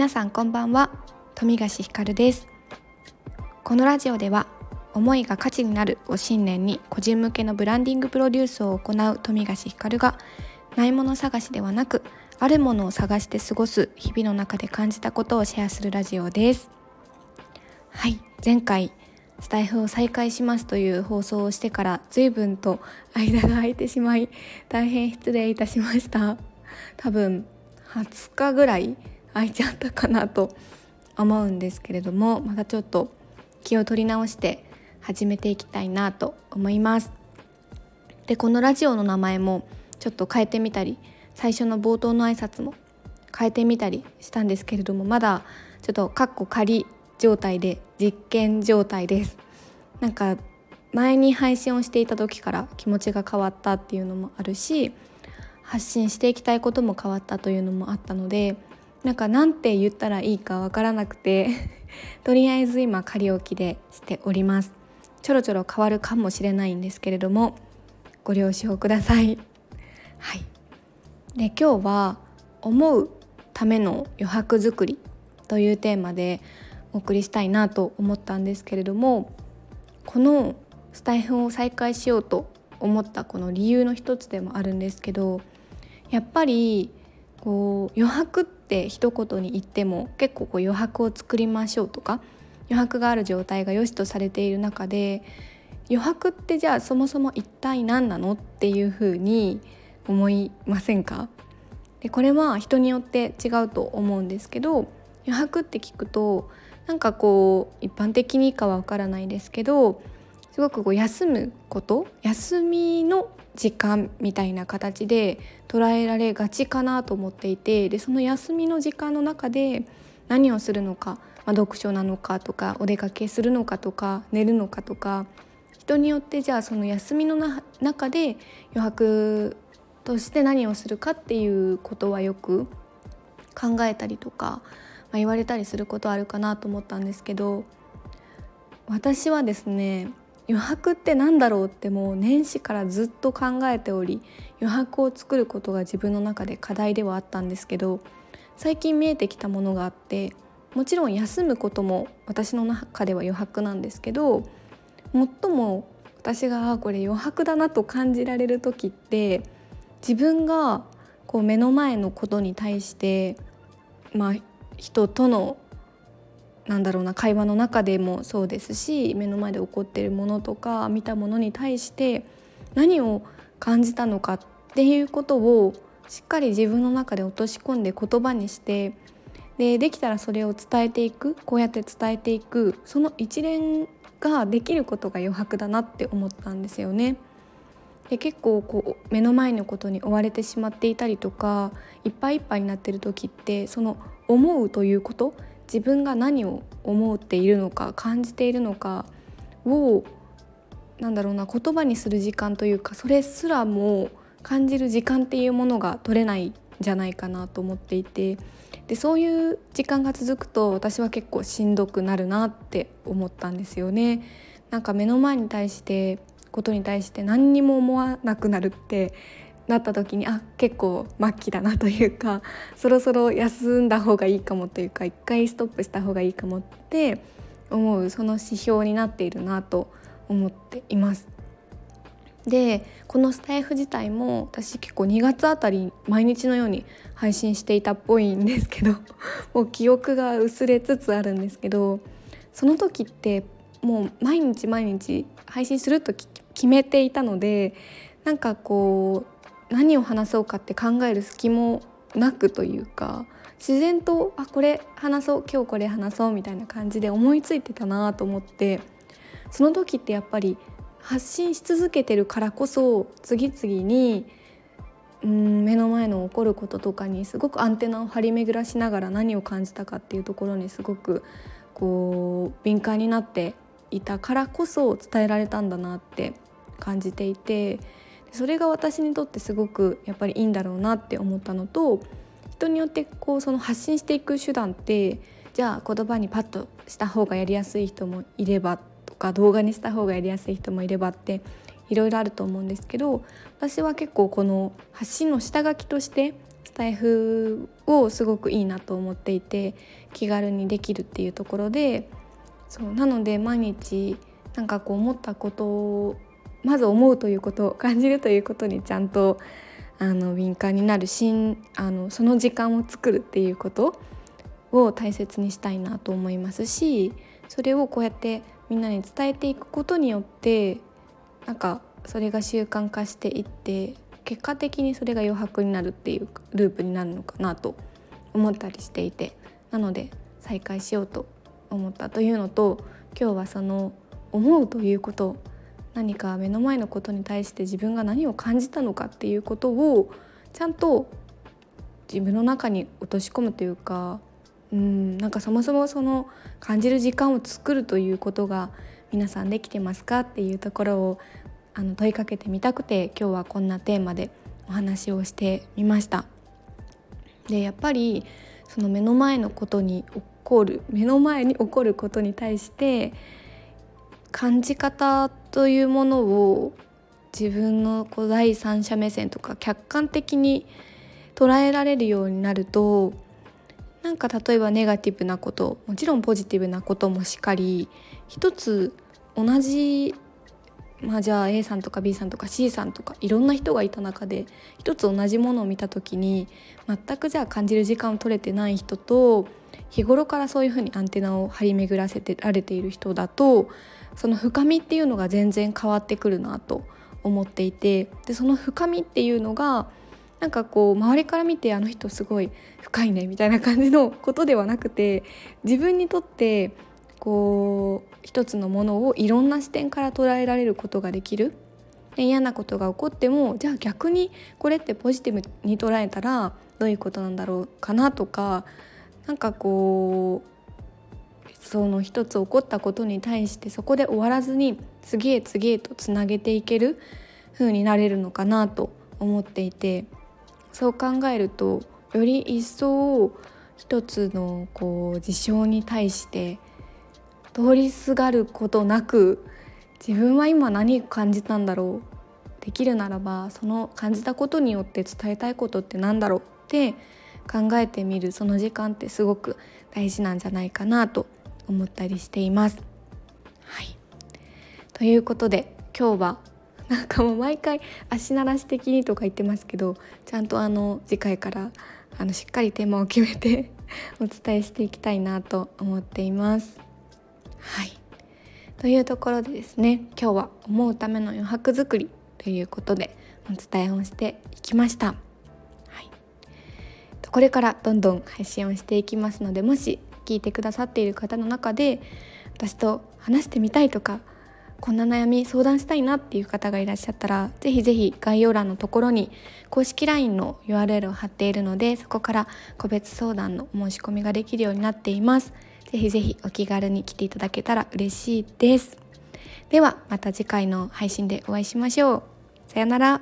皆さんこんばんは。富樫ひかるです。このラジオでは思いが価値になるを信念に個人向けのブランディングプロデュースを行う富樫ひかるがないもの探しではなくあるものを探して過ごす日々の中で感じたことをシェアするラジオです。はい。前回スタイフを再開しますという放送をしてから随分と間が空いてしまい大変失礼いたしました。多分20日ぐらい空いちゃったかなと思うんですけれどもまたちょっと気を取り直して始めていきたいなと思います。でこのラジオの名前もちょっと変えてみたり最初の冒頭の挨拶も変えてみたりしたんですけれどもまだちょっとカッコ仮状態で実験状態です。なんか前に配信をしていた時から気持ちが変わったっていうのもあるし発信していきたいことも変わったというのもあったのでなんかなんて言ったらいいかわからなくて とりあえず今仮置きでしております。ちょろちょろ変わるかもしれないんですけれどもご了承ください。はい。で今日は思うための余白作りというテーマでお送りしたいなと思ったんですけれどもこのスタイフを再開しようと思ったこの理由の一つでもあるんですけどやっぱりこう余白って一言に言っても結構こう余白を作りましょうとか余白がある状態が良しとされている中で余白ってじゃあそもそも一体何なのっていうふうに思いませんか？でこれは人によって違うと思うんですけど余白って聞くとなんかこう一般的にかはわからないですけどすごくこう休むこと休みの時間みたいな形で捉えられがちかなと思っていてでその休みの時間の中で何をするのか、まあ、読書なのかとかお出かけするのかとか寝るのかとか人によってじゃあその休みの中で余白として何をするかっていうことはよく考えたりとか、まあ、言われたりすることあるかなと思ったんですけど私はですね余白って何だろうってもう年始からずっと考えており余白を作ることが自分の中で課題ではあったんですけど最近見えてきたものがあってもちろん休むことも私の中では余白なんですけど最も私がこれ余白だなと感じられる時って自分がこう目の前のことに対してまあ人とのなんだろうな会話の中でもそうですし目の前で起こってるものとか見たものに対して何を感じたのかっていうことをしっかり自分の中で落とし込んで言葉にしてでできたらそれを伝えていくこうやって伝えていくその一連ができることが余白だなって思ったんですよね。で結構こう目の前のことに追われてしまっていたりとかいっぱいいっぱいになってる時ってその思うということ自分が何を思っているのか感じているのかをなんだろうな言葉にする時間というかそれすらも感じる時間っていうものが取れないんじゃないかなと思っていてでそういう時間が続くと私は結構しんどくなるなって思ったんですよね。なんか目の前に対してことに対して何にも思わなくなるってなった時にあ結構末期だなというかそろそろ休んだ方がいいかもというか一回ストップした方がいいかもって思うその指標になっているなと思っています。でこのスタイフ自体も私結構2月あたり毎日のように配信していたっぽいんですけど もう記憶が薄れつつあるんですけどその時ってもう毎日毎日配信すると決めていたのでなんかこう何を話そうかって考える隙もなくというか自然とあこれ話そう今日これ話そうみたいな感じで思いついてたなと思ってその時ってやっぱり発信し続けてるからこそ次々にうん目の前の起こることとかにすごくアンテナを張り巡らしながら何を感じたかっていうところにすごくこう敏感になっていたからこそ伝えられたんだなって感じていてそれが私にとってすごくやっぱりいいんだろうなって思ったのと人によってこうその発信していく手段ってじゃあ言葉にパッとした方がやりやすい人もいればとか動画にした方がやりやすい人もいればっていろいろあると思うんですけど私は結構この発信の下書きとしてスタイフをすごくいいなと思っていて気軽にできるっていうところでそうなので毎日なんかこう思ったことをまず思うということ感じるということにちゃんとあの敏感になるしあのその時間を作るっていうことを大切にしたいなと思いますしそれをこうやってみんなに伝えていくことによってなんかそれが習慣化していって結果的にそれが余白になるっていうループになるのかなと思ったりしていてなので再開しようと思ったというのと今日はその思うということ何か目の前のことに対して自分が何を感じたのかっていうことをちゃんと自分の中に落とし込むというかうんなんかそもそもその感じる時間を作るということが皆さんできてますかっていうところをあの問いかけてみたくて今日はこんなテーマでお話をしてみました。でやっぱりその目の前のことに起こる目の前に起こることに対して感じ方というものを自分のこう第三者目線とか客観的に捉えられるようになるとなんか例えばネガティブなこともちろんポジティブなこともしっかり一つ同じまあじゃあ A さんとか B さんとか C さんとかいろんな人がいた中で一つ同じものを見た時に全くじゃあ感じる時間を取れてない人と日頃からそういうふうにアンテナを張り巡らせてられている人だとその深みっていうのが全然変わってくるなと思っていてでその深みっていうのがなんかこう周りから見てあの人すごい深いねみたいな感じのことではなくて自分にとってこう一つのものをいろんな視点から捉えられることができる。で嫌なことが起こってもじゃあ逆にこれってポジティブに捉えたらどういうことなんだろうかなとかなんかこうその一つ起こったことに対してそこで終わらずに次へ次へとつなげていける風になれるのかなと思っていてそう考えるとより一層一つのこう事象に対して通りすがることなく自分は今何感じたんだろうできるならばその感じたことによって伝えたいことって何だろうって考えてみるその時間ってすごく大事なんじゃないかなと思ったりしています。はい、ということで今日は なんかもう毎回足慣らし的にとか言ってますけどちゃんとあの次回からあのしっかりテーマを決めて お伝えしていきたいなと思っています。はいというところでですね今日は思うための余白作りということでお伝えをしていきました。はい、これからどんどん配信をしていきますのでもし聞いてくださっている方の中で私と話してみたいとかこんな悩み相談したいなっていう方がいらっしゃったらぜひぜひ概要欄のところに公式 LINE の URL を貼っているのでそこから個別相談の申し込みができるようになっています。ぜひぜひお気軽に来ていただけたら嬉しいです。ではまた次回の配信でお会いしましょう。さよなら。